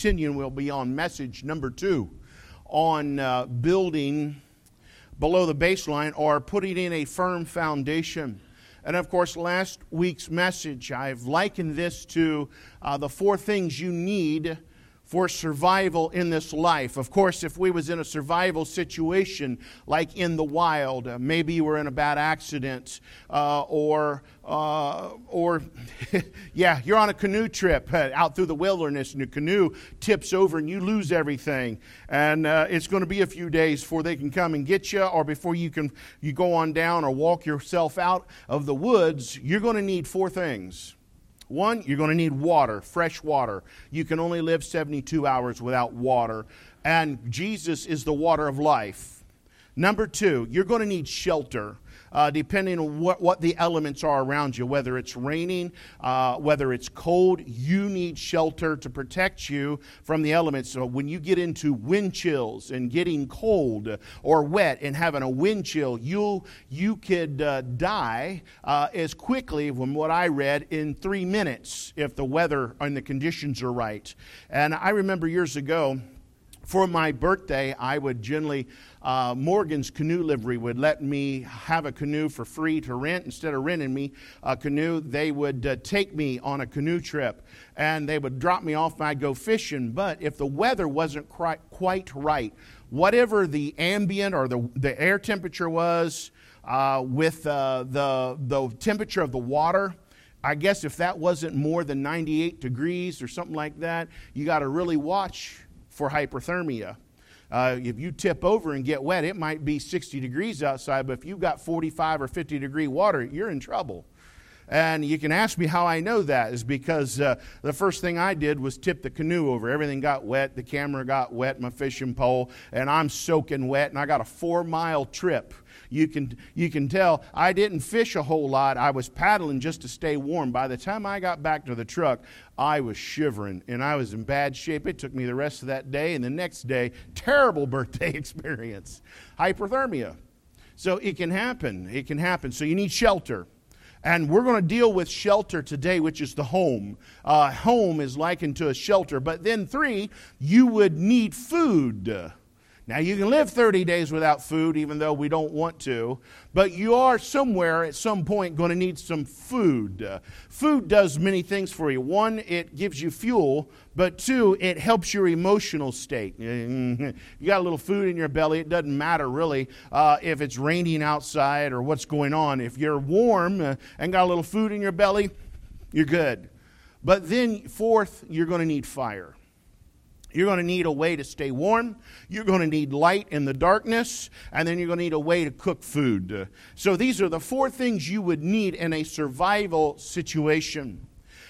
continuing. We'll be on message number two on uh, building below the baseline or putting in a firm foundation. And of course, last week's message, I've likened this to uh, the four things you need for survival in this life. Of course, if we was in a survival situation, like in the wild, uh, maybe you were in a bad accident, uh, or uh, or yeah, you're on a canoe trip uh, out through the wilderness, and your canoe tips over, and you lose everything, and uh, it's going to be a few days before they can come and get you, or before you can you go on down or walk yourself out of the woods. You're going to need four things. One, you're going to need water, fresh water. You can only live 72 hours without water, and Jesus is the water of life. Number two, you're going to need shelter uh, depending on what, what the elements are around you, whether it's raining, uh, whether it's cold, you need shelter to protect you from the elements. So when you get into wind chills and getting cold or wet and having a wind chill, you you could uh, die uh, as quickly, from what I read, in three minutes if the weather and the conditions are right. And I remember years ago, for my birthday, I would generally uh, Morgan's Canoe Livery would let me have a canoe for free to rent. Instead of renting me a canoe, they would uh, take me on a canoe trip and they would drop me off and I'd go fishing. But if the weather wasn't quite, right, whatever the ambient or the, the air temperature was uh, with uh, the, the temperature of the water, I guess if that wasn't more than 98 degrees or something like that, you got to really watch for hypothermia. Uh, if you tip over and get wet, it might be 60 degrees outside, but if you've got 45 or 50 degree water, you're in trouble. And you can ask me how I know that is because uh, the first thing I did was tip the canoe over. Everything got wet, the camera got wet, my fishing pole, and I'm soaking wet, and I got a four mile trip you can, you can tell I didn't fish a whole lot. I was paddling just to stay warm. By the time I got back to the truck, I was shivering and I was in bad shape. It took me the rest of that day and the next day, terrible birthday experience. Hypothermia. So it can happen. It can happen. So you need shelter. And we're going to deal with shelter today, which is the home. Uh, home is likened to a shelter. But then, three, you would need food. Now, you can live 30 days without food, even though we don't want to, but you are somewhere at some point going to need some food. Uh, food does many things for you. One, it gives you fuel, but two, it helps your emotional state. you got a little food in your belly, it doesn't matter really uh, if it's raining outside or what's going on. If you're warm uh, and got a little food in your belly, you're good. But then, fourth, you're going to need fire. You're going to need a way to stay warm. You're going to need light in the darkness. And then you're going to need a way to cook food. So these are the four things you would need in a survival situation.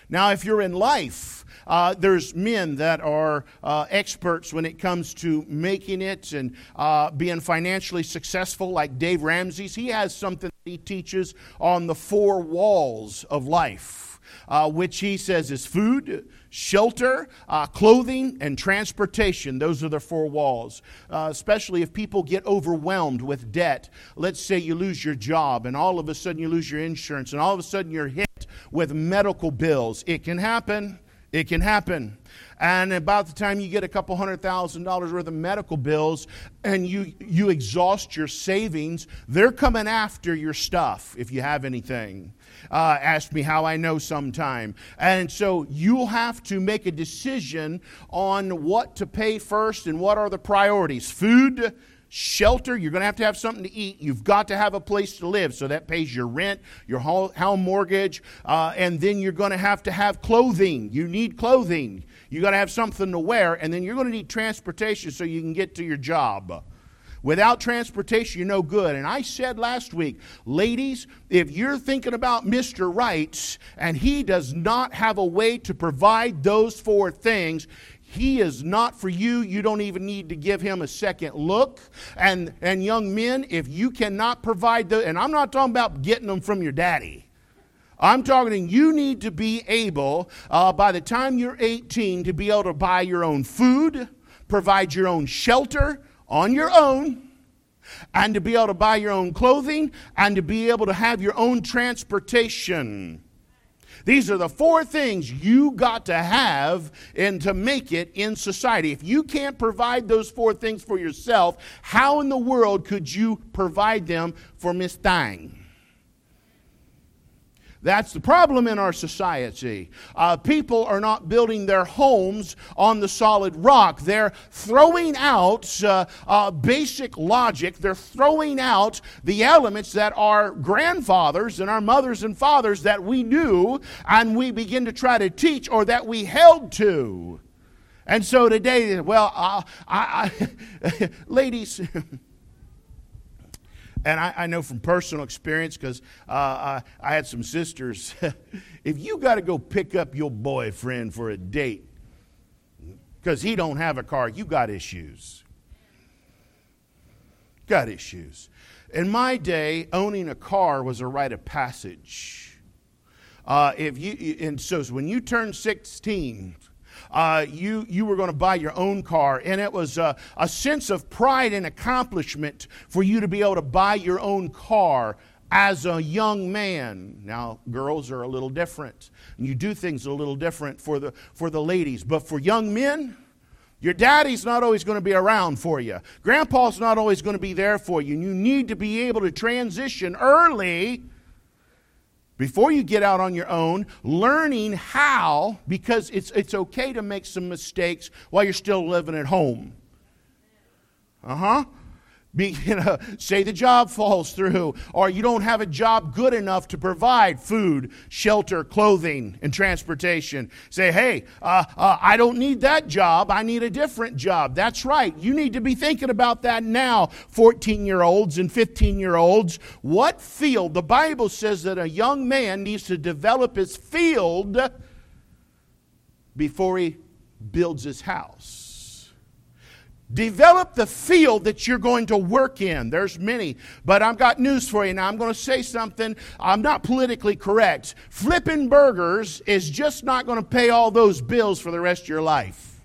Now, if you're in life, uh, there's men that are uh, experts when it comes to making it and uh, being financially successful, like Dave Ramsey's. He has something that he teaches on the four walls of life, uh, which he says is food, shelter, uh, clothing, and transportation. Those are the four walls. Uh, especially if people get overwhelmed with debt. Let's say you lose your job, and all of a sudden you lose your insurance, and all of a sudden you're hit with medical bills. It can happen. It can happen. And about the time you get a couple hundred thousand dollars worth of medical bills and you, you exhaust your savings, they're coming after your stuff if you have anything. Uh, ask me how I know sometime. And so you'll have to make a decision on what to pay first and what are the priorities. Food, shelter. You're going to have to have something to eat. You've got to have a place to live. So that pays your rent, your home mortgage, uh, and then you're going to have to have clothing. You need clothing. You've got to have something to wear, and then you're going to need transportation so you can get to your job. Without transportation, you're no good. And I said last week, ladies, if you're thinking about Mr. Right and he does not have a way to provide those four things, he is not for you. You don't even need to give him a second look. And, and young men, if you cannot provide the, and I'm not talking about getting them from your daddy. I'm talking you need to be able, uh, by the time you're 18, to be able to buy your own food, provide your own shelter on your own, and to be able to buy your own clothing, and to be able to have your own transportation. These are the four things you got to have and to make it in society. If you can't provide those four things for yourself, how in the world could you provide them for Miss Thang? That's the problem in our society. Uh, people are not building their homes on the solid rock. They're throwing out uh, uh, basic logic. They're throwing out the elements that our grandfathers and our mothers and fathers that we knew and we begin to try to teach or that we held to. And so today, well, I, I, ladies. And I, I know from personal experience because uh, I, I had some sisters. if you got to go pick up your boyfriend for a date because he don't have a car, you got issues. Got issues. In my day, owning a car was a rite of passage. Uh, if you and so when you turn 16, uh, you, you were going to buy your own car. And it was a, a sense of pride and accomplishment for you to be able to buy your own car as a young man. Now, girls are a little different. And you do things a little different for the, for the ladies. But for young men, your daddy's not always going to be around for you. Grandpa's not always going to be there for you. And you need to be able to transition early before you get out on your own, learning how, because it's, it's okay to make some mistakes while you're still living at home. Uh huh. Be, you know, say the job falls through, or you don't have a job good enough to provide food, shelter, clothing, and transportation. Say, hey, uh, uh, I don't need that job. I need a different job. That's right. You need to be thinking about that now, 14 year olds and 15 year olds. What field? The Bible says that a young man needs to develop his field before he builds his house. Develop the field that you're going to work in. There's many, but I've got news for you now. I'm going to say something. I'm not politically correct. Flipping burgers is just not going to pay all those bills for the rest of your life.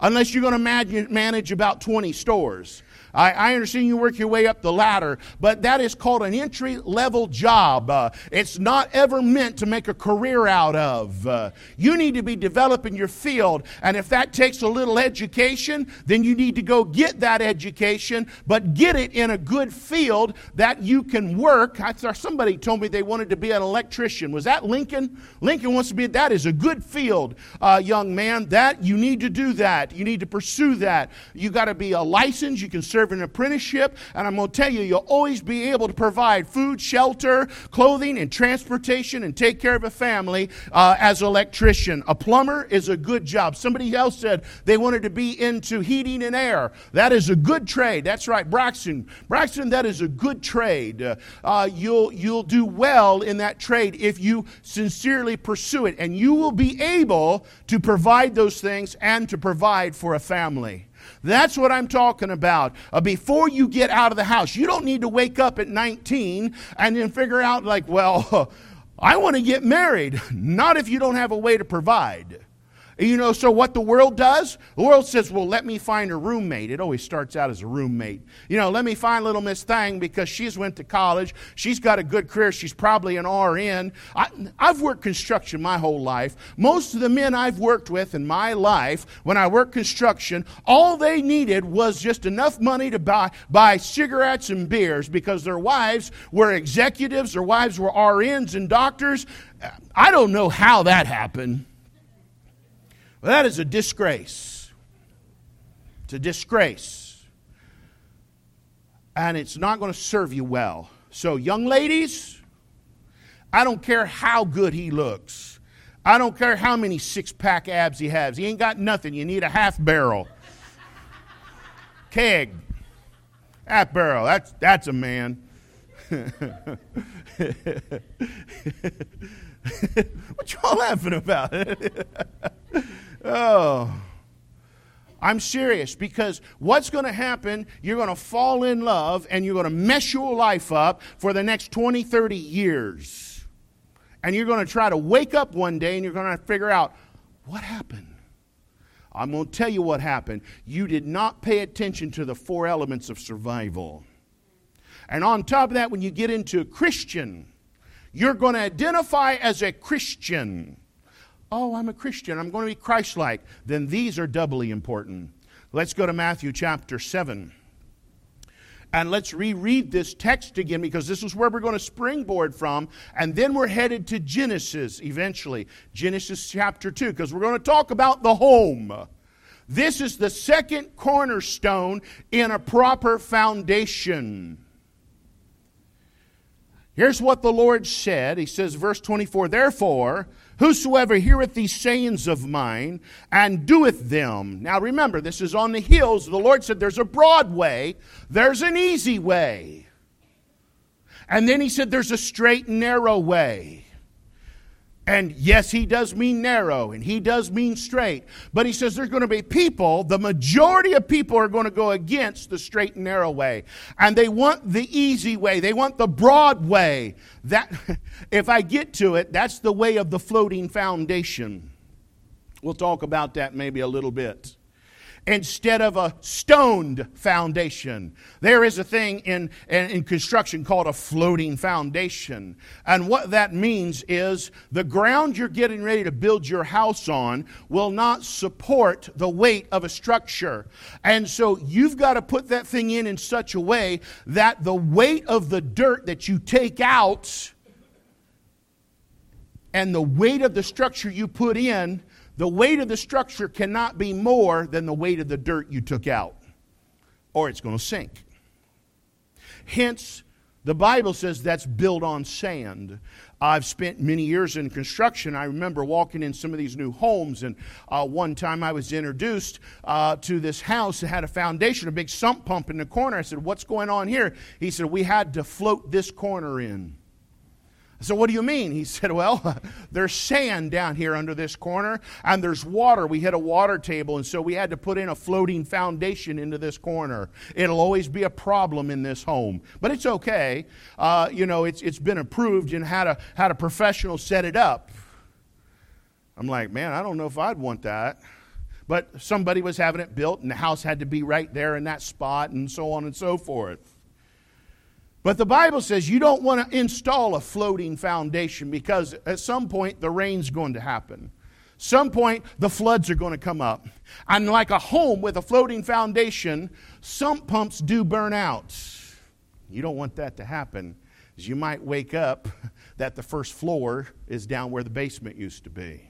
Unless you're going to manage about 20 stores. I, I, understand you work your way up the ladder, but that is called an entry level job. Uh, it's not ever meant to make a career out of. Uh, you need to be developing your field, and if that takes a little education, then you need to go get that education, but get it in a good field that you can work. I, somebody told me they wanted to be an electrician. Was that Lincoln? Lincoln wants to be, that is a good field, uh, young man. That, you need to do that. You need to pursue that. You got to be a license. You can serve serve an apprenticeship, and I'm going to tell you, you'll always be able to provide food, shelter, clothing, and transportation and take care of a family uh, as an electrician. A plumber is a good job. Somebody else said they wanted to be into heating and air. That is a good trade. That's right, Braxton. Braxton, that is a good trade. Uh, you'll, you'll do well in that trade if you sincerely pursue it, and you will be able to provide those things and to provide for a family. That's what I'm talking about. Uh, before you get out of the house, you don't need to wake up at 19 and then figure out, like, well, I want to get married. Not if you don't have a way to provide. You know, so what the world does? The world says, well, let me find a roommate. It always starts out as a roommate. You know, let me find little Miss Thang because she's went to college. She's got a good career. She's probably an RN. I, I've worked construction my whole life. Most of the men I've worked with in my life, when I worked construction, all they needed was just enough money to buy, buy cigarettes and beers because their wives were executives, their wives were RNs and doctors. I don't know how that happened. Well, that is a disgrace. It's a disgrace. And it's not going to serve you well. So, young ladies, I don't care how good he looks. I don't care how many six pack abs he has. He ain't got nothing. You need a half barrel. Keg. Half barrel. That's, that's a man. what y'all laughing about? Oh. I'm serious because what's going to happen, you're going to fall in love and you're going to mess your life up for the next 20, 30 years. And you're going to try to wake up one day and you're going to figure out what happened. I'm going to tell you what happened. You did not pay attention to the four elements of survival. And on top of that, when you get into Christian, you're going to identify as a Christian. Oh, I'm a Christian. I'm going to be Christ like. Then these are doubly important. Let's go to Matthew chapter 7. And let's reread this text again because this is where we're going to springboard from. And then we're headed to Genesis eventually. Genesis chapter 2, because we're going to talk about the home. This is the second cornerstone in a proper foundation. Here's what the Lord said. He says, verse 24, Therefore, whosoever heareth these sayings of mine and doeth them. Now remember, this is on the hills. The Lord said, There's a broad way, there's an easy way. And then he said, There's a straight and narrow way. And yes, he does mean narrow and he does mean straight. But he says there's going to be people, the majority of people are going to go against the straight and narrow way. And they want the easy way. They want the broad way. That, if I get to it, that's the way of the floating foundation. We'll talk about that maybe a little bit instead of a stoned foundation. There is a thing in, in, construction called a floating foundation. And what that means is the ground you're getting ready to build your house on will not support the weight of a structure. And so you've got to put that thing in in such a way that the weight of the dirt that you take out and the weight of the structure you put in the weight of the structure cannot be more than the weight of the dirt you took out, or it's going to sink. Hence, the Bible says that's built on sand. I've spent many years in construction. I remember walking in some of these new homes, and uh, one time I was introduced uh, to this house that had a foundation, a big sump pump in the corner. I said, What's going on here? He said, We had to float this corner in. So, what do you mean? He said, Well, there's sand down here under this corner, and there's water. We hit a water table, and so we had to put in a floating foundation into this corner. It'll always be a problem in this home, but it's okay. Uh, you know, it's, it's been approved and had a, had a professional set it up. I'm like, Man, I don't know if I'd want that. But somebody was having it built, and the house had to be right there in that spot, and so on and so forth. But the Bible says you don't want to install a floating foundation because at some point the rain's going to happen. Some point the floods are going to come up. And like a home with a floating foundation, sump pumps do burn out. You don't want that to happen. You might wake up that the first floor is down where the basement used to be.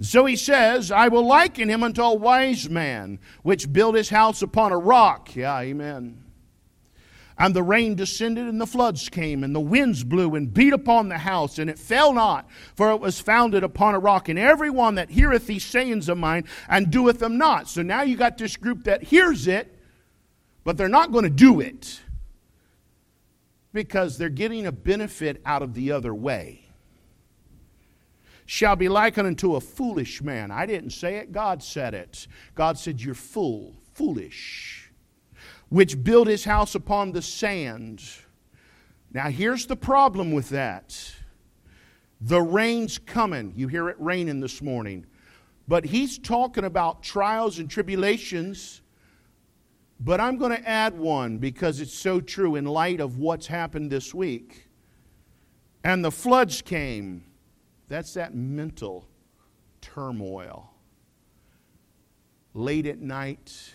So he says, I will liken him unto a wise man, which built his house upon a rock. Yeah, amen. And the rain descended, and the floods came, and the winds blew and beat upon the house, and it fell not, for it was founded upon a rock. And every one that heareth these sayings of mine and doeth them not. So now you got this group that hears it, but they're not going to do it because they're getting a benefit out of the other way. Shall be likened unto a foolish man. I didn't say it, God said it. God said, You're fool, foolish which built his house upon the sand. Now, here's the problem with that the rain's coming. You hear it raining this morning. But he's talking about trials and tribulations. But I'm going to add one because it's so true in light of what's happened this week. And the floods came. That's that mental turmoil. Late at night,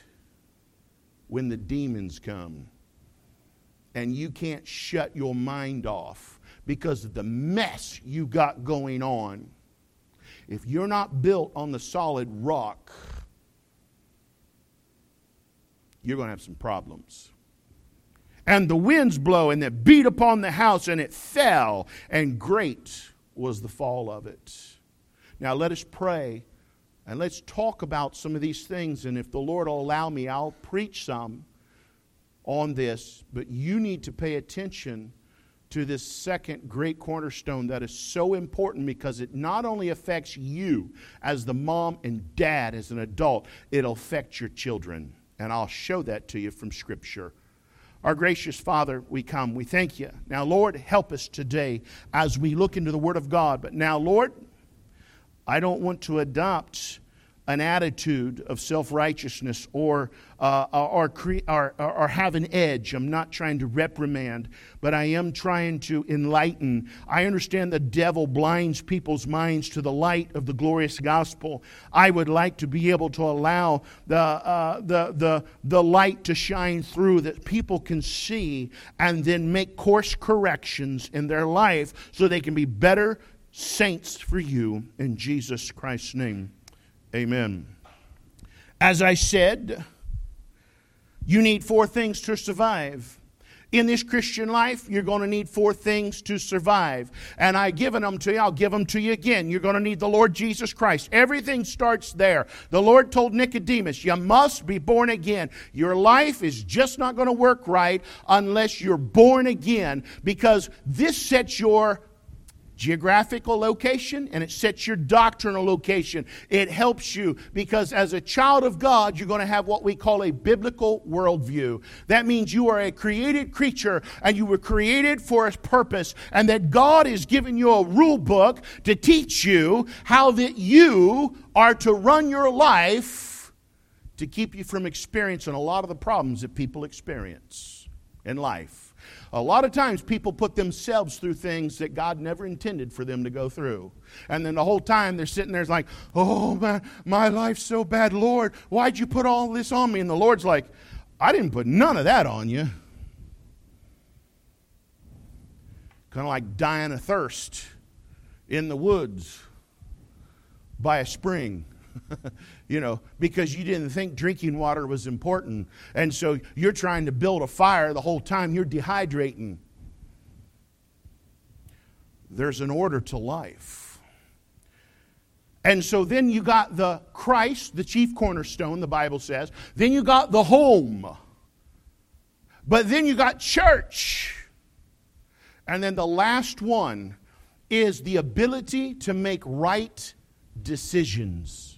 when the demons come and you can't shut your mind off because of the mess you got going on. If you're not built on the solid rock, you're going to have some problems. And the winds blow, and they beat upon the house, and it fell, and great was the fall of it. Now let us pray and let's talk about some of these things. And if the Lord will allow me, I'll preach some on this. But you need to pay attention to this second great cornerstone that is so important because it not only affects you as the mom and dad as an adult, it'll affect your children. And I'll show that to you from Scripture. Our gracious Father, we come. We thank you. Now, Lord, help us today as we look into the Word of God. But now, Lord, I don't want to adopt an attitude of self righteousness or, uh, or, cre- or, or have an edge. I'm not trying to reprimand, but I am trying to enlighten. I understand the devil blinds people's minds to the light of the glorious gospel. I would like to be able to allow the, uh, the, the, the light to shine through that people can see and then make course corrections in their life so they can be better saints for you in Jesus Christ's name. Amen. As I said, you need four things to survive. In this Christian life, you're going to need four things to survive. And I've given them to you. I'll give them to you again. You're going to need the Lord Jesus Christ. Everything starts there. The Lord told Nicodemus, You must be born again. Your life is just not going to work right unless you're born again because this sets your geographical location and it sets your doctrinal location. It helps you because as a child of God, you're going to have what we call a biblical worldview. That means you are a created creature and you were created for a purpose, and that God is giving you a rule book to teach you how that you are to run your life to keep you from experiencing a lot of the problems that people experience in life. A lot of times people put themselves through things that God never intended for them to go through. And then the whole time they're sitting there it's like, oh, man, my life's so bad. Lord, why'd you put all this on me? And the Lord's like, I didn't put none of that on you. Kind of like dying of thirst in the woods by a spring. you know, because you didn't think drinking water was important. And so you're trying to build a fire the whole time you're dehydrating. There's an order to life. And so then you got the Christ, the chief cornerstone, the Bible says. Then you got the home. But then you got church. And then the last one is the ability to make right decisions.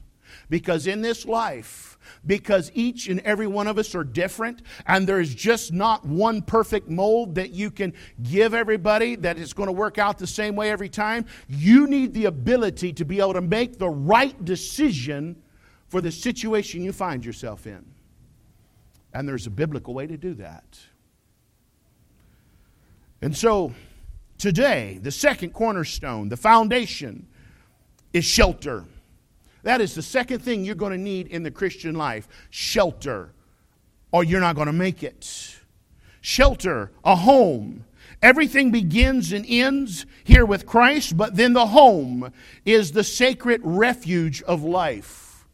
Because in this life, because each and every one of us are different, and there's just not one perfect mold that you can give everybody that is going to work out the same way every time. You need the ability to be able to make the right decision for the situation you find yourself in. And there's a biblical way to do that. And so, today, the second cornerstone, the foundation, is shelter. That is the second thing you're going to need in the Christian life shelter, or you're not going to make it. Shelter, a home. Everything begins and ends here with Christ, but then the home is the sacred refuge of life.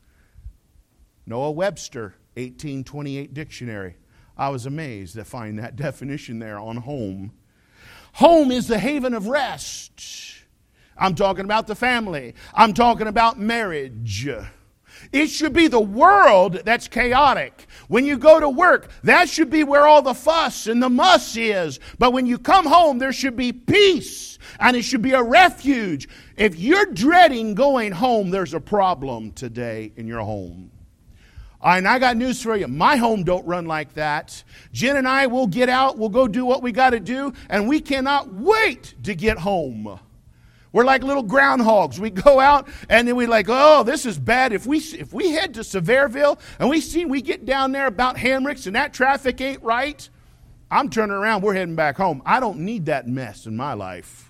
Noah Webster, 1828 dictionary. I was amazed to find that definition there on home. Home is the haven of rest. I'm talking about the family. I'm talking about marriage. It should be the world that's chaotic. When you go to work, that should be where all the fuss and the muss is. But when you come home, there should be peace and it should be a refuge. If you're dreading going home, there's a problem today in your home. And I got news for you. My home don't run like that. Jen and I will get out, we'll go do what we got to do, and we cannot wait to get home. We're like little groundhogs. We go out and then we like, oh, this is bad. If we if we head to Sevierville and we see we get down there about Hamricks and that traffic ain't right, I'm turning around. We're heading back home. I don't need that mess in my life.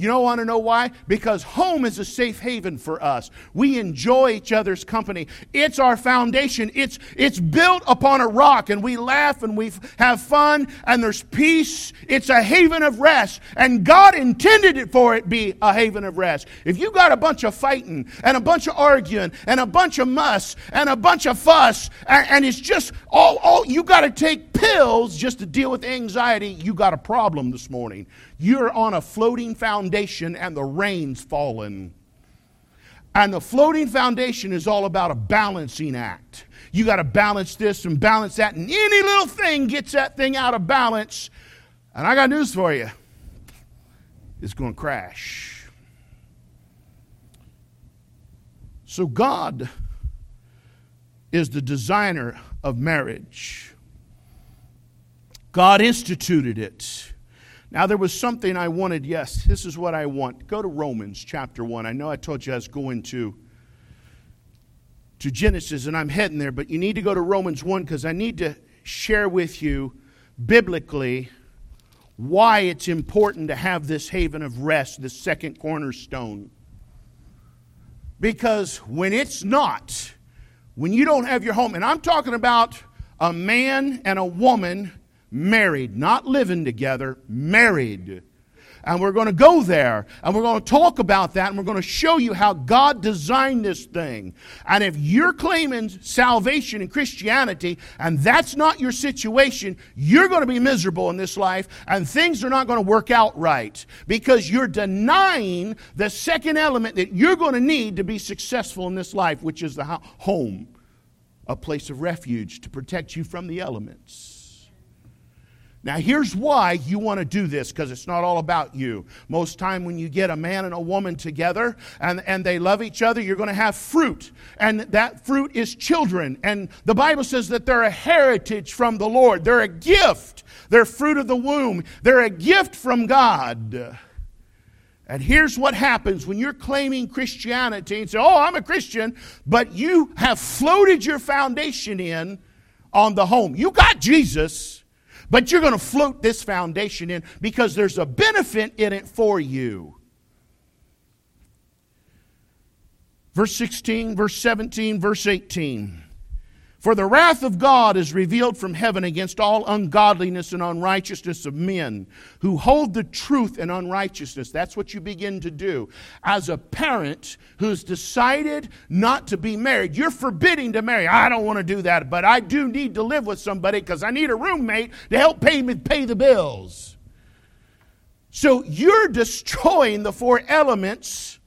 You don't want to know why? Because home is a safe haven for us. We enjoy each other's company. It's our foundation. It's, it's built upon a rock, and we laugh and we have fun, and there's peace. It's a haven of rest, and God intended it for it be a haven of rest. If you got a bunch of fighting, and a bunch of arguing, and a bunch of muss, and a bunch of fuss, and, and it's just all, all you got to take pills just to deal with anxiety, you got a problem this morning. You're on a floating foundation and the rain's fallen. And the floating foundation is all about a balancing act. You got to balance this and balance that, and any little thing gets that thing out of balance. And I got news for you it's going to crash. So, God is the designer of marriage, God instituted it. Now, there was something I wanted. Yes, this is what I want. Go to Romans chapter 1. I know I told you I was going to. to Genesis, and I'm heading there, but you need to go to Romans 1 because I need to share with you biblically why it's important to have this haven of rest, this second cornerstone. Because when it's not, when you don't have your home, and I'm talking about a man and a woman married, not living together, married. And we're going to go there and we're going to talk about that and we're going to show you how God designed this thing. And if you're claiming salvation in Christianity and that's not your situation, you're going to be miserable in this life and things are not going to work out right because you're denying the second element that you're going to need to be successful in this life, which is the home, a place of refuge to protect you from the elements. Now, here's why you want to do this because it's not all about you. Most time when you get a man and a woman together and, and they love each other, you're going to have fruit. And that fruit is children. And the Bible says that they're a heritage from the Lord, they're a gift. They're fruit of the womb, they're a gift from God. And here's what happens when you're claiming Christianity and say, Oh, I'm a Christian, but you have floated your foundation in on the home. You got Jesus but you're going to float this foundation in because there's a benefit in it for you. Verse 16, verse 17, verse 18. For the wrath of God is revealed from heaven against all ungodliness and unrighteousness of men who hold the truth in unrighteousness. That's what you begin to do. As a parent who's decided not to be married, you're forbidding to marry. I don't want to do that, but I do need to live with somebody because I need a roommate to help pay me pay the bills. So you're destroying the four elements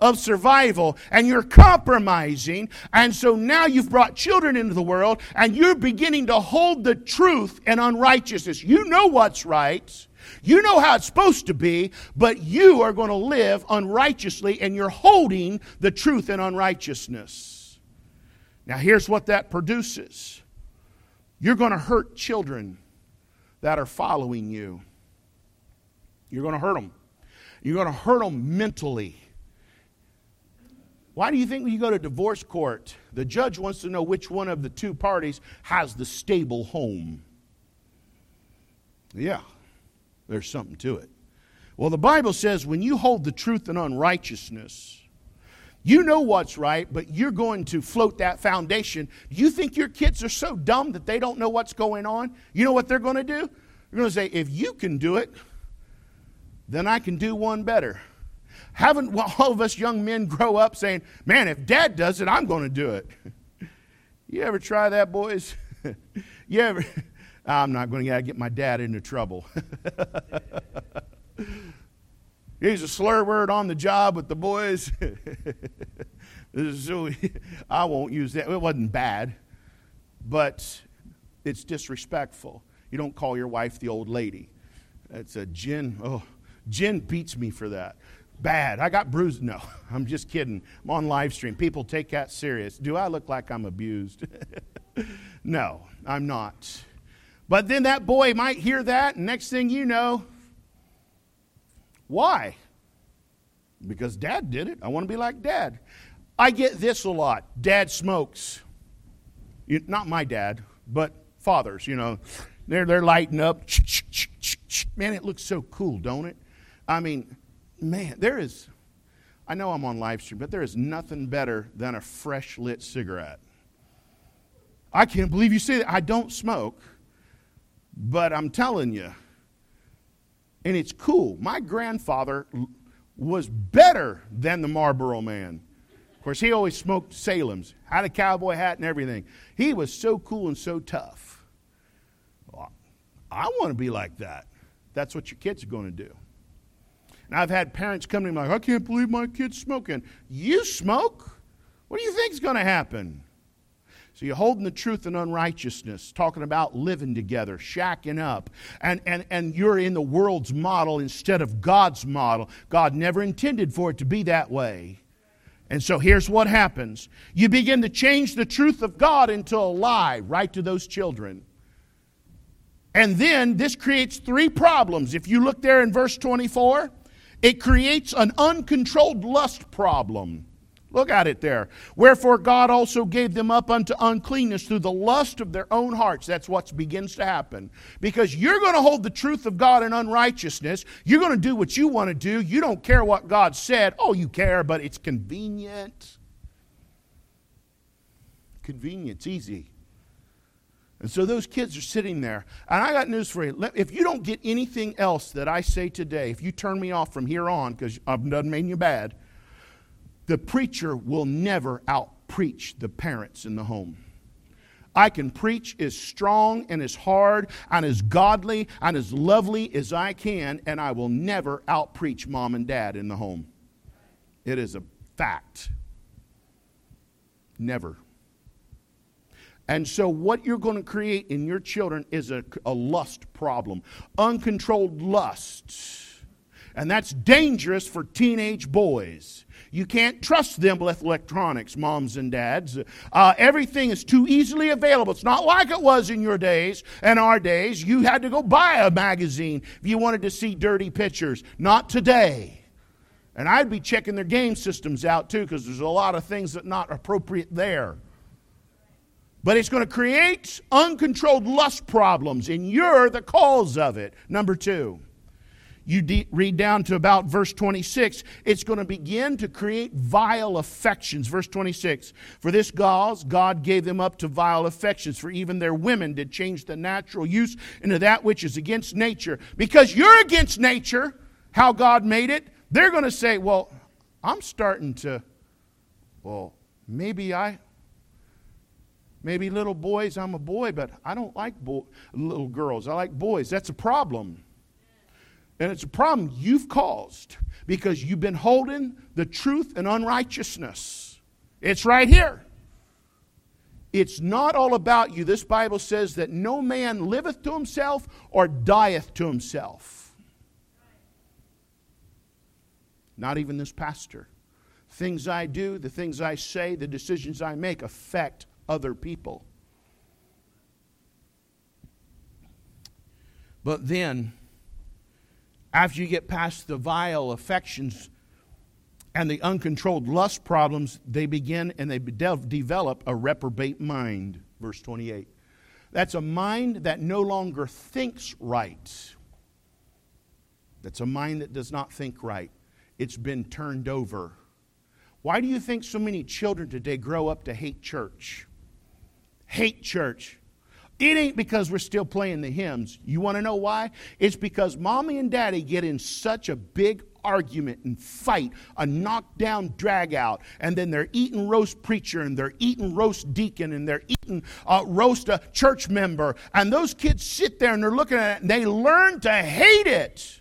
of survival and you're compromising. And so now you've brought children into the world and you're beginning to hold the truth and unrighteousness. You know what's right. You know how it's supposed to be, but you are going to live unrighteously and you're holding the truth and unrighteousness. Now, here's what that produces you're going to hurt children that are following you. You're going to hurt them. You're going to hurt them mentally. Why do you think when you go to divorce court, the judge wants to know which one of the two parties has the stable home? Yeah, there's something to it. Well, the Bible says when you hold the truth in unrighteousness, you know what's right, but you're going to float that foundation. You think your kids are so dumb that they don't know what's going on? You know what they're going to do? They're going to say, if you can do it, then I can do one better. Haven't all of us young men grow up saying, man, if dad does it, I'm going to do it? you ever try that, boys? you ever? I'm not going to get my dad into trouble. He's a slur word on the job with the boys. so I won't use that. It wasn't bad, but it's disrespectful. You don't call your wife the old lady. That's a Jen. Oh, Jen beats me for that bad. I got bruised. No, I'm just kidding. I'm on live stream. People take that serious. Do I look like I'm abused? no, I'm not. But then that boy might hear that, and next thing you know, why? Because dad did it. I want to be like dad. I get this a lot. Dad smokes. You, not my dad, but fathers, you know. They're, they're lighting up. Man, it looks so cool, don't it? I mean, man, there is, I know I'm on live stream, but there is nothing better than a fresh lit cigarette. I can't believe you say that. I don't smoke, but I'm telling you, and it's cool. My grandfather was better than the Marlboro man. Of course, he always smoked Salem's, had a cowboy hat and everything. He was so cool and so tough. Well, I want to be like that. That's what your kids are going to do. And I've had parents come to me like, I can't believe my kid's smoking. You smoke? What do you think is going to happen? So you're holding the truth in unrighteousness, talking about living together, shacking up, and, and, and you're in the world's model instead of God's model. God never intended for it to be that way. And so here's what happens you begin to change the truth of God into a lie right to those children. And then this creates three problems. If you look there in verse 24, it creates an uncontrolled lust problem. Look at it there. Wherefore God also gave them up unto uncleanness through the lust of their own hearts. That's what begins to happen. Because you're going to hold the truth of God in unrighteousness. You're going to do what you want to do. You don't care what God said. Oh, you care, but it's convenient. Convenient, easy. And so those kids are sitting there. And I got news for you. If you don't get anything else that I say today, if you turn me off from here on, because I've done made you bad, the preacher will never out preach the parents in the home. I can preach as strong and as hard and as godly and as lovely as I can, and I will never out preach mom and dad in the home. It is a fact. Never. And so, what you're going to create in your children is a, a lust problem, uncontrolled lust. And that's dangerous for teenage boys. You can't trust them with electronics, moms and dads. Uh, everything is too easily available. It's not like it was in your days and our days. You had to go buy a magazine if you wanted to see dirty pictures. Not today. And I'd be checking their game systems out too because there's a lot of things that not appropriate there. But it's going to create uncontrolled lust problems, and you're the cause of it. Number two you de- read down to about verse 26, it's going to begin to create vile affections. Verse 26 For this cause God gave them up to vile affections, for even their women did change the natural use into that which is against nature. Because you're against nature, how God made it, they're going to say, Well, I'm starting to, well, maybe I, maybe little boys, I'm a boy, but I don't like bo- little girls. I like boys. That's a problem. And it's a problem you've caused because you've been holding the truth and unrighteousness. It's right here. It's not all about you. This Bible says that no man liveth to himself or dieth to himself. Not even this pastor. Things I do, the things I say, the decisions I make affect other people. But then, after you get past the vile affections and the uncontrolled lust problems, they begin and they develop a reprobate mind. Verse 28. That's a mind that no longer thinks right. That's a mind that does not think right. It's been turned over. Why do you think so many children today grow up to hate church? Hate church. It ain't because we're still playing the hymns. You want to know why? It's because mommy and daddy get in such a big argument and fight, a knockdown drag out, and then they're eating roast preacher and they're eating roast deacon and they're eating uh, roast a church member. And those kids sit there and they're looking at it and they learn to hate it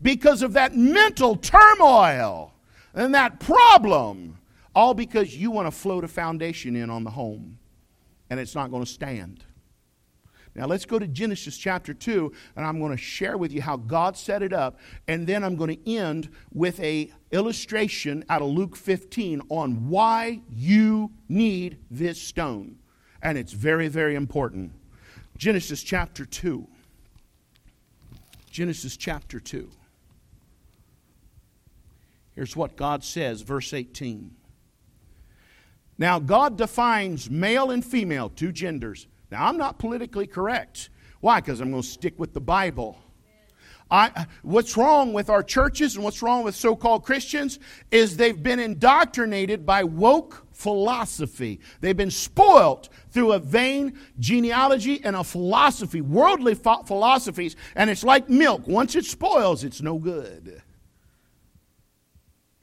because of that mental turmoil and that problem. All because you want to float a foundation in on the home and it's not going to stand. Now let's go to Genesis chapter 2 and I'm going to share with you how God set it up and then I'm going to end with a illustration out of Luke 15 on why you need this stone. And it's very very important. Genesis chapter 2. Genesis chapter 2. Here's what God says, verse 18. Now, God defines male and female, two genders. Now, I'm not politically correct. Why? Because I'm going to stick with the Bible. I, what's wrong with our churches and what's wrong with so called Christians is they've been indoctrinated by woke philosophy. They've been spoiled through a vain genealogy and a philosophy, worldly philosophies, and it's like milk. Once it spoils, it's no good.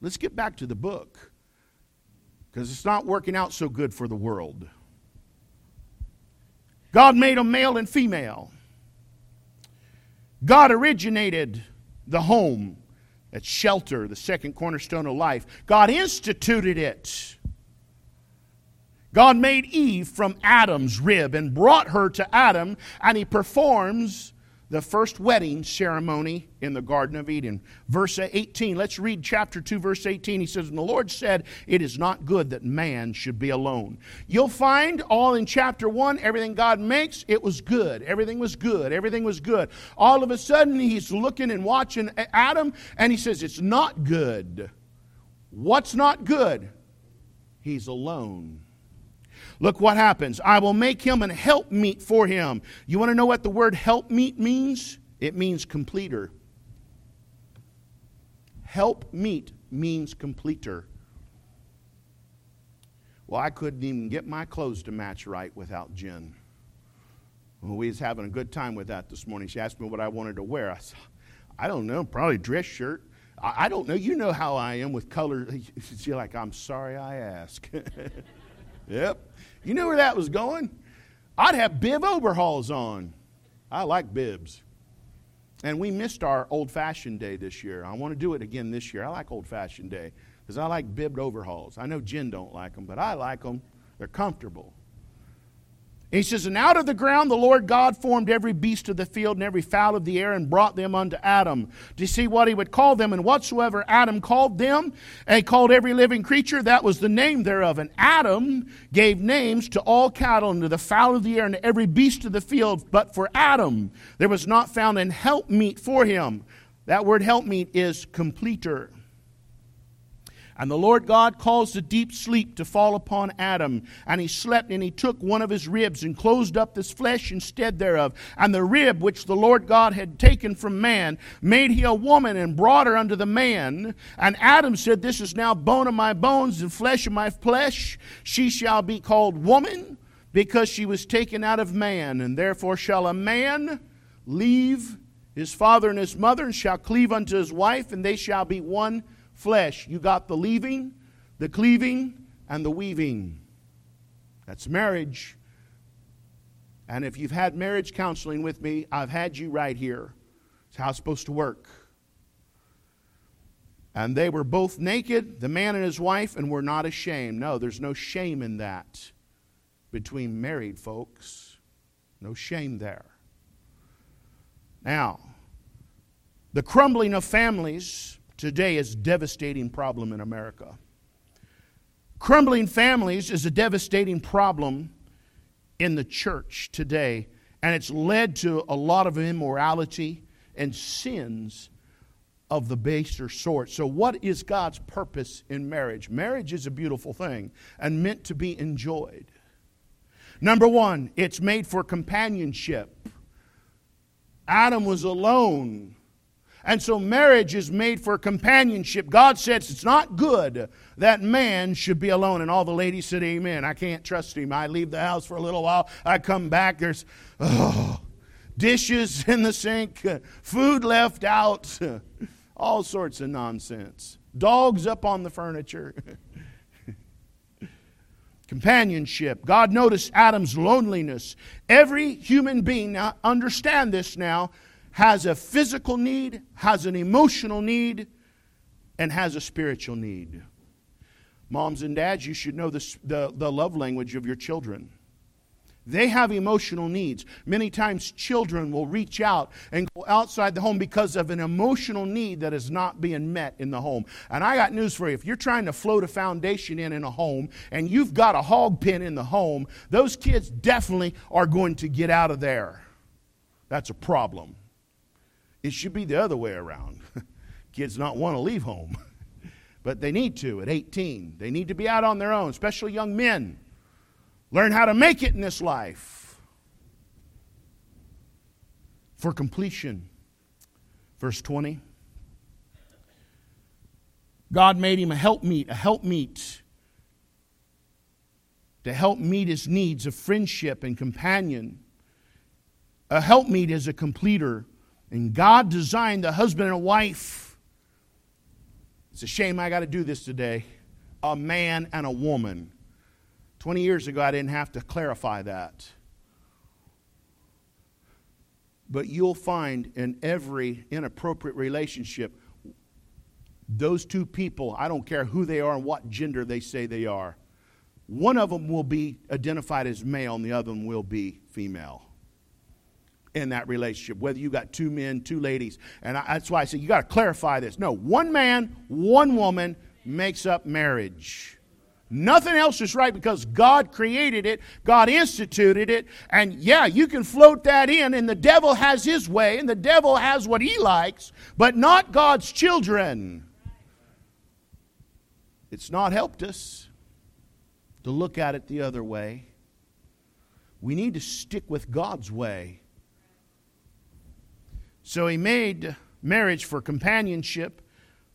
Let's get back to the book because it's not working out so good for the world. God made them male and female. God originated the home, that shelter, the second cornerstone of life. God instituted it. God made Eve from Adam's rib and brought her to Adam, and he performs the first wedding ceremony in the Garden of Eden. Verse 18, let's read chapter 2, verse 18. He says, And the Lord said, It is not good that man should be alone. You'll find all in chapter 1, everything God makes, it was good. Everything was good. Everything was good. All of a sudden, he's looking and watching Adam, and he says, It's not good. What's not good? He's alone. Look what happens. I will make him an helpmeet for him. You want to know what the word helpmeet means? It means completer. Helpmeet means completer. Well, I couldn't even get my clothes to match right without Jen. Well, we was having a good time with that this morning. She asked me what I wanted to wear. I said, I don't know, probably a dress shirt. I, I don't know. You know how I am with color. She's like, I'm sorry I asked. yep. You knew where that was going. I'd have bib overhauls on. I like bibs. And we missed our old fashioned day this year. I want to do it again this year. I like old fashioned day because I like bibbed overhauls. I know Jen don't like them, but I like them. They're comfortable. He says, And out of the ground the Lord God formed every beast of the field and every fowl of the air and brought them unto Adam to see what he would call them. And whatsoever Adam called them, and called every living creature, that was the name thereof. And Adam gave names to all cattle and to the fowl of the air and to every beast of the field. But for Adam there was not found an helpmeet for him. That word helpmeet is completer. And the Lord God caused a deep sleep to fall upon Adam. And he slept, and he took one of his ribs and closed up this flesh instead thereof. And the rib which the Lord God had taken from man made he a woman and brought her unto the man. And Adam said, This is now bone of my bones and flesh of my flesh. She shall be called woman because she was taken out of man. And therefore shall a man leave his father and his mother and shall cleave unto his wife, and they shall be one flesh. You got the leaving, the cleaving, and the weaving. That's marriage. And if you've had marriage counseling with me, I've had you right here. It's how it's supposed to work. And they were both naked, the man and his wife, and were not ashamed. No, there's no shame in that between married folks. No shame there. Now, the crumbling of families today is a devastating problem in America. Crumbling families is a devastating problem in the church today, and it's led to a lot of immorality and sins of the baser sort. So, what is God's purpose in marriage? Marriage is a beautiful thing and meant to be enjoyed. Number one, it's made for companionship. Adam was alone and so marriage is made for companionship. God says it's not good that man should be alone. And all the ladies said, Amen. I can't trust him. I leave the house for a little while. I come back. There's oh, dishes in the sink, food left out, all sorts of nonsense. Dogs up on the furniture. companionship. God noticed Adam's loneliness. Every human being, now understand this now, has a physical need, has an emotional need, and has a spiritual need. Moms and dads, you should know the, the, the love language of your children. They have emotional needs. Many times, children will reach out and go outside the home because of an emotional need that is not being met in the home. And I got news for you. If you're trying to float a foundation in in a home and you've got a hog pen in the home, those kids definitely are going to get out of there. That's a problem. It should be the other way around. Kids not want to leave home, but they need to at 18. They need to be out on their own, especially young men. Learn how to make it in this life for completion. Verse 20. God made him a helpmeet, a helpmeet to help meet his needs of friendship and companion. A helpmeet is a completer and God designed the husband and wife. It's a shame I got to do this today. A man and a woman. 20 years ago, I didn't have to clarify that. But you'll find in every inappropriate relationship, those two people, I don't care who they are and what gender they say they are, one of them will be identified as male and the other one will be female in that relationship, whether you got two men, two ladies. And I, that's why I say you got to clarify this. No, one man, one woman makes up marriage. Nothing else is right because God created it, God instituted it, and yeah, you can float that in, and the devil has his way, and the devil has what he likes, but not God's children. It's not helped us. to look at it the other way. We need to stick with God's way. So he made marriage for companionship,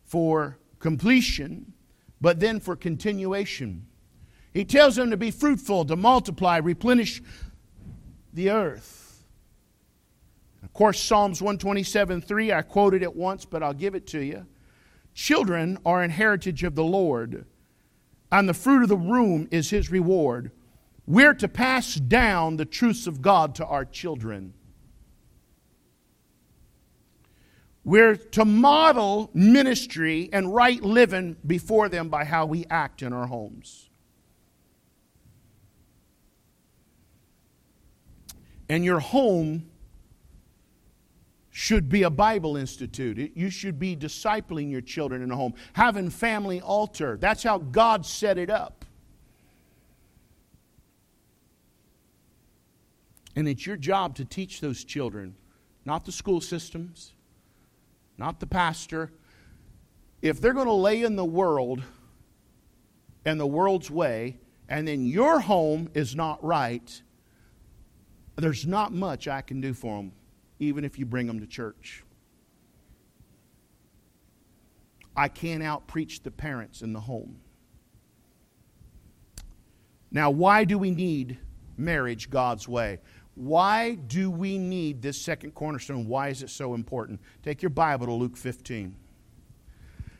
for completion, but then for continuation. He tells them to be fruitful, to multiply, replenish the earth. Of course, Psalms 127 3, I quoted it once, but I'll give it to you. Children are an heritage of the Lord, and the fruit of the womb is his reward. We're to pass down the truths of God to our children. We're to model ministry and right living before them by how we act in our homes. And your home should be a Bible institute. You should be discipling your children in a home, having family altar. That's how God set it up. And it's your job to teach those children, not the school systems, not the pastor. If they're going to lay in the world and the world's way, and then your home is not right, there's not much I can do for them, even if you bring them to church. I can't out preach the parents in the home. Now, why do we need marriage God's way? Why do we need this second cornerstone? Why is it so important? Take your Bible to Luke 15.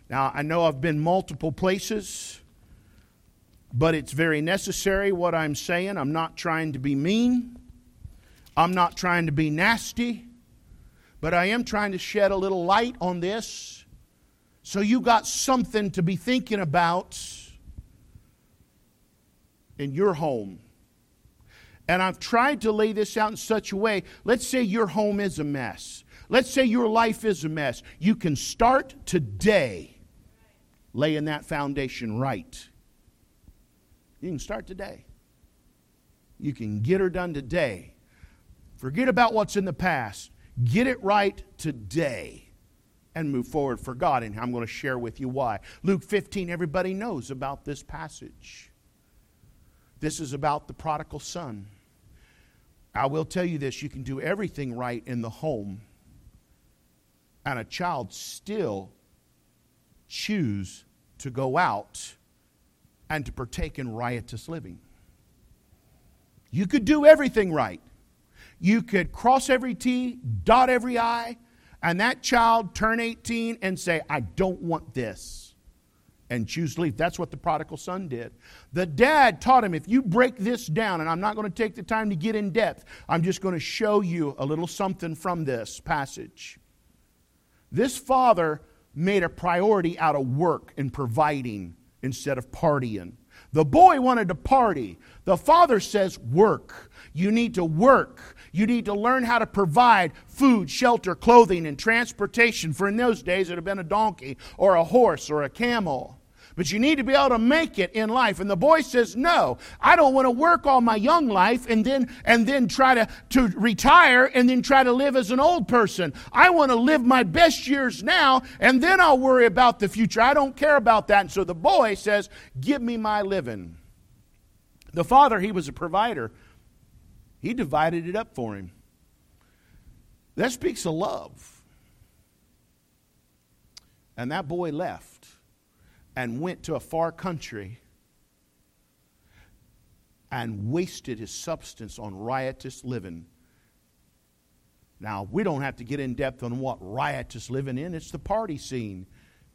Now, I know I've been multiple places, but it's very necessary what I'm saying. I'm not trying to be mean. I'm not trying to be nasty, but I am trying to shed a little light on this so you got something to be thinking about in your home. And I've tried to lay this out in such a way. Let's say your home is a mess. Let's say your life is a mess. You can start today laying that foundation right. You can start today. You can get her done today. Forget about what's in the past. Get it right today and move forward for God. And I'm going to share with you why. Luke 15, everybody knows about this passage. This is about the prodigal son. I will tell you this you can do everything right in the home, and a child still choose to go out and to partake in riotous living. You could do everything right. You could cross every T, dot every I, and that child turn 18 and say, I don't want this, and choose to leave. That's what the prodigal son did. The dad taught him, if you break this down, and I'm not going to take the time to get in depth, I'm just going to show you a little something from this passage. This father made a priority out of work and providing instead of partying. The boy wanted to party. The father says, Work. You need to work. You need to learn how to provide food, shelter, clothing, and transportation. For in those days, it would have been a donkey or a horse or a camel. But you need to be able to make it in life. And the boy says, No, I don't want to work all my young life and then and then try to, to retire and then try to live as an old person. I want to live my best years now and then I'll worry about the future. I don't care about that. And so the boy says, Give me my living. The father, he was a provider. He divided it up for him. That speaks of love. And that boy left and went to a far country and wasted his substance on riotous living. Now, we don't have to get in depth on what riotous living in. It's the party scene.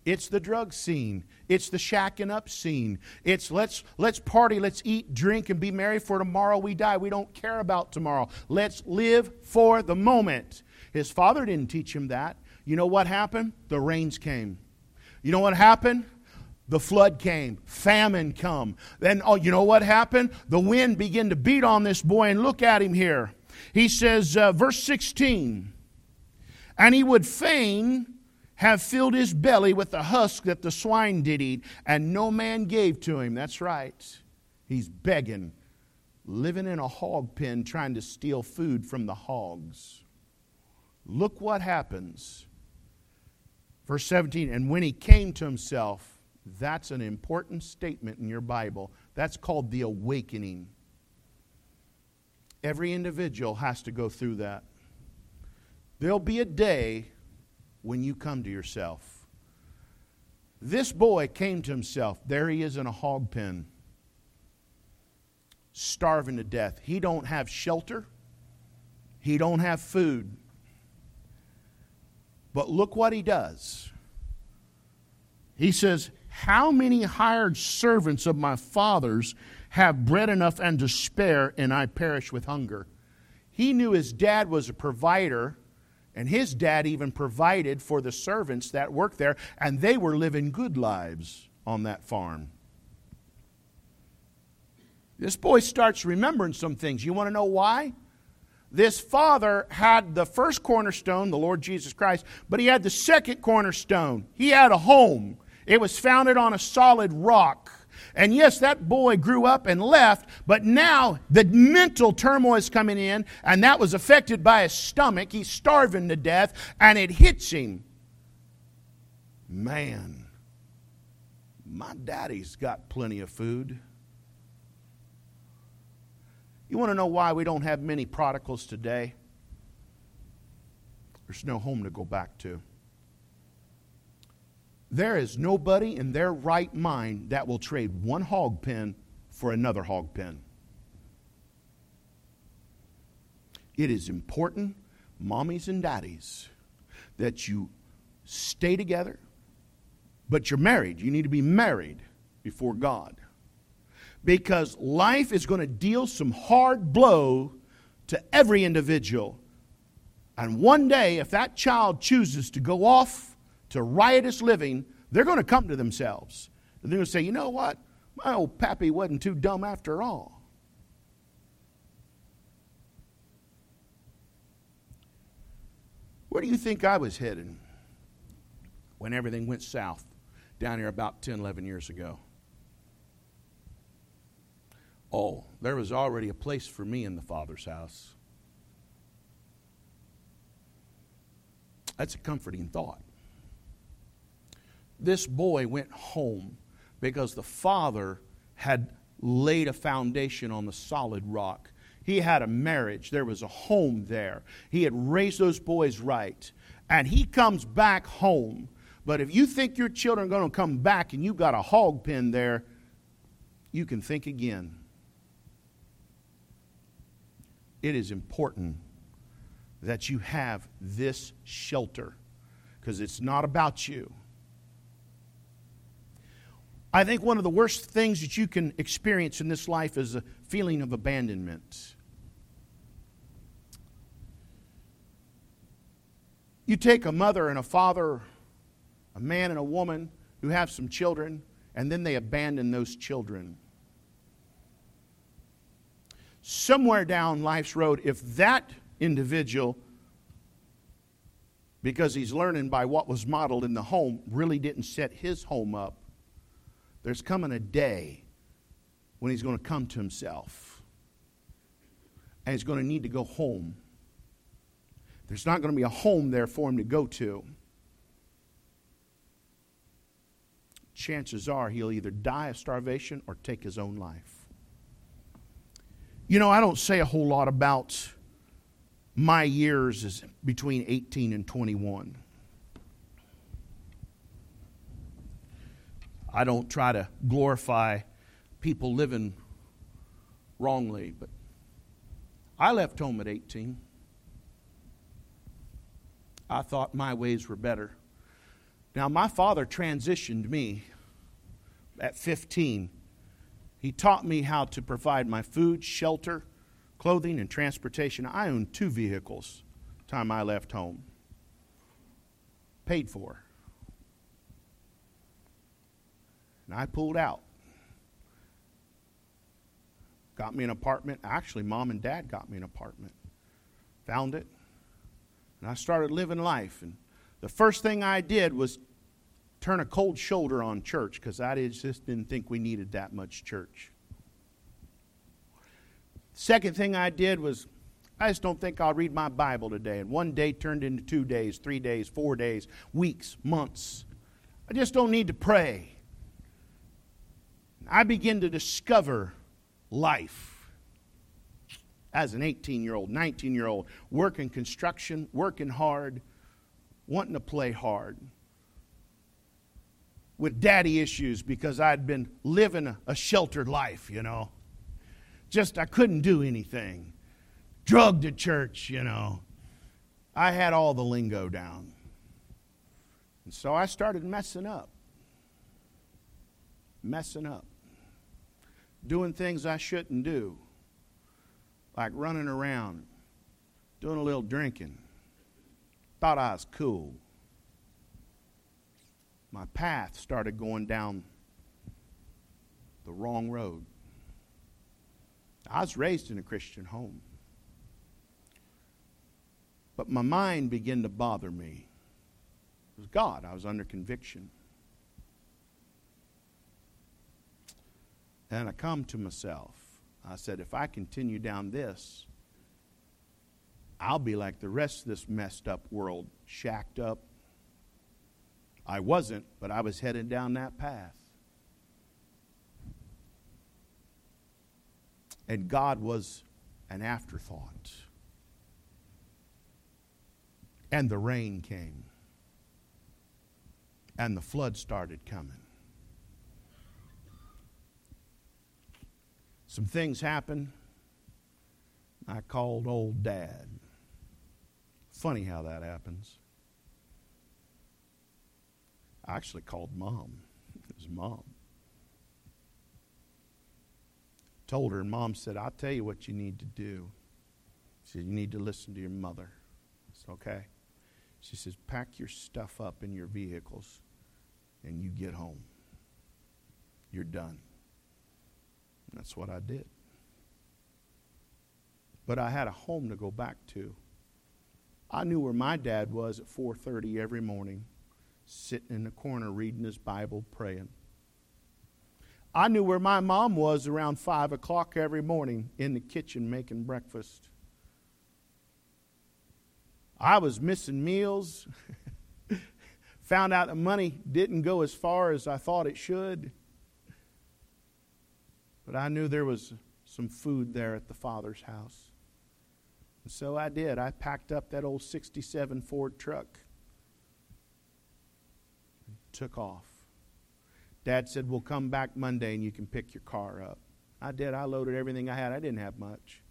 It's the drug scene. It's the shacking up scene. It's let's let's party, let's eat, drink, and be merry for tomorrow we die. We don't care about tomorrow. Let's live for the moment. His father didn't teach him that. You know what happened? The rains came. You know what happened? The flood came, famine come. Then oh, you know what happened? The wind began to beat on this boy and look at him here. He says uh, verse 16, and he would fain have filled his belly with the husk that the swine did eat, and no man gave to him. That's right. He's begging, living in a hog pen, trying to steal food from the hogs. Look what happens. Verse 17, and when he came to himself, that's an important statement in your Bible. That's called the awakening. Every individual has to go through that. There'll be a day when you come to yourself. This boy came to himself. There he is in a hog pen, starving to death. He don't have shelter. He don't have food. But look what he does. He says, How many hired servants of my father's have bread enough and to spare, and I perish with hunger? He knew his dad was a provider, and his dad even provided for the servants that worked there, and they were living good lives on that farm. This boy starts remembering some things. You want to know why? This father had the first cornerstone, the Lord Jesus Christ, but he had the second cornerstone. He had a home. It was founded on a solid rock. And yes, that boy grew up and left, but now the mental turmoil is coming in, and that was affected by his stomach. He's starving to death, and it hits him. Man, my daddy's got plenty of food. You want to know why we don't have many prodigals today? There's no home to go back to. There is nobody in their right mind that will trade one hog pen for another hog pen. It is important, mommies and daddies, that you stay together, but you're married. You need to be married before God because life is going to deal some hard blow to every individual. And one day, if that child chooses to go off to riotous living, they're going to come to themselves. And they're going to say, you know what? My old pappy wasn't too dumb after all. Where do you think I was headed when everything went south down here about 10, 11 years ago? Oh, there was already a place for me in the Father's house. That's a comforting thought. This boy went home because the father had laid a foundation on the solid rock. He had a marriage, there was a home there. He had raised those boys right. And he comes back home. But if you think your children are going to come back and you've got a hog pen there, you can think again. it is important that you have this shelter because it's not about you. I think one of the worst things that you can experience in this life is a feeling of abandonment. You take a mother and a father, a man and a woman who have some children, and then they abandon those children somewhere down life's road, if that individual, because he's learning by what was modeled in the home, really didn't set his home up, there's coming a day when he's going to come to himself. And he's going to need to go home. There's not going to be a home there for him to go to. Chances are he'll either die of starvation or take his own life. You know, I don't say a whole lot about my years between 18 and 21. I don't try to glorify people living wrongly, but I left home at 18. I thought my ways were better. Now, my father transitioned me at 15 he taught me how to provide my food, shelter, clothing, and transportation. I owned two vehicles time I left home. Paid for. And I pulled out. Got me an apartment. Actually, mom and dad got me an apartment. Found it. And I started living life. And the first thing I did was turn a cold shoulder on church because I just didn't think we needed that much church. Second thing I did was I just don't think I'll read my Bible today. And one day turned into two days, three days, four days, weeks, months. I just don't need to pray. I began to discover life as an 18 year old, 19 year old, working construction, working hard, wanting to play hard, with daddy issues because I'd been living a, a sheltered life, you know. Just I couldn't do anything. Drugged at church, you know. I had all the lingo down. And so I started messing up. Messing up. Doing things I shouldn't do. Like running around, doing a little drinking. Thought I was cool. My path started going down the wrong road. I was raised in a Christian home. But my mind began to bother me. It was God. I was under conviction. And I come to myself. I said, if I continue down this, I'll be like the rest of this messed up world, shacked up. I wasn't, but I was headed down that path. And God was an afterthought. And the rain came. And the flood started coming. Some things happened. I called old dad. Funny how that happens. I actually called mom. It was mom. Told her, and mom said, I'll tell you what you need to do. She said, You need to listen to your mother. I said, Okay. She says, Pack your stuff up in your vehicles and you get home. You're done. That's what I did. But I had a home to go back to. I knew where my dad was at 4:30 every morning, sitting in the corner reading his Bible, praying. I knew where my mom was around 5 o'clock every morning in the kitchen making breakfast. I was missing meals. Found out the money didn't go as far as I thought it should. But I knew there was some food there at the Father's house. And so I did. I packed up that old 67 Ford truck and took off. Dad said, We'll come back Monday and you can pick your car up. I did. I loaded everything I had. I didn't have much.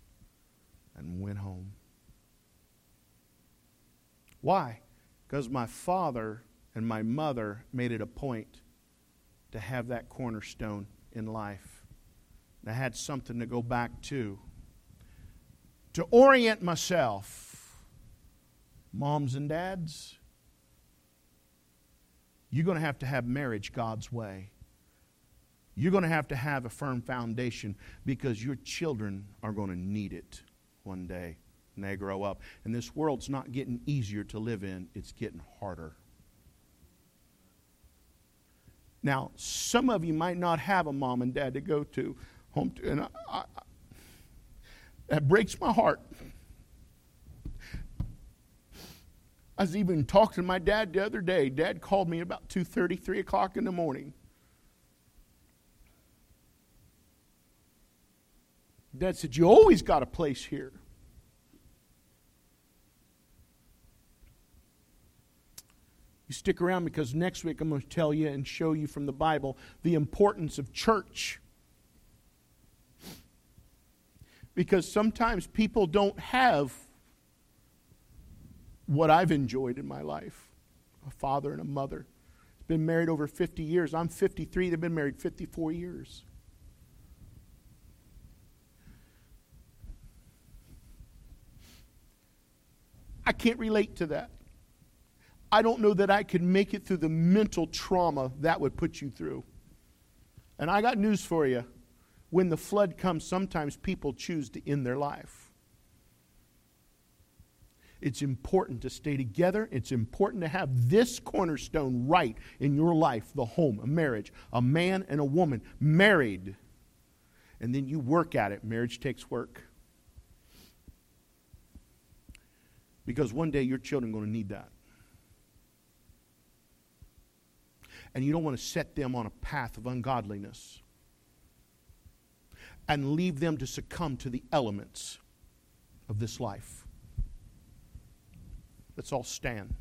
And went home. Why? Because my father and my mother made it a point to have that cornerstone in life. And I had something to go back to. To orient myself, moms and dads, you're going to have to have marriage God's way. You're going to have to have a firm foundation because your children are going to need it one day when they grow up. And this world's not getting easier to live in, it's getting harder. Now, some of you might not have a mom and dad to go to home to, and I, I, that breaks my heart. I was even talking to my dad the other day. Dad called me about 2.30, 3 o'clock in the morning. Dad said, You always got a place here. You stick around because next week I'm going to tell you and show you from the Bible the importance of church. Because sometimes people don't have what I've enjoyed in my life a father and a mother. Been married over 50 years. I'm 53, they've been married 54 years. I can't relate to that. I don't know that I could make it through the mental trauma that would put you through. And I got news for you. When the flood comes, sometimes people choose to end their life. It's important to stay together. It's important to have this cornerstone right in your life the home, a marriage, a man and a woman married. And then you work at it. Marriage takes work. Because one day your children are going to need that. and you don't want to set them on a path of ungodliness. And leave them to succumb to the elements of this life. Let's all stand.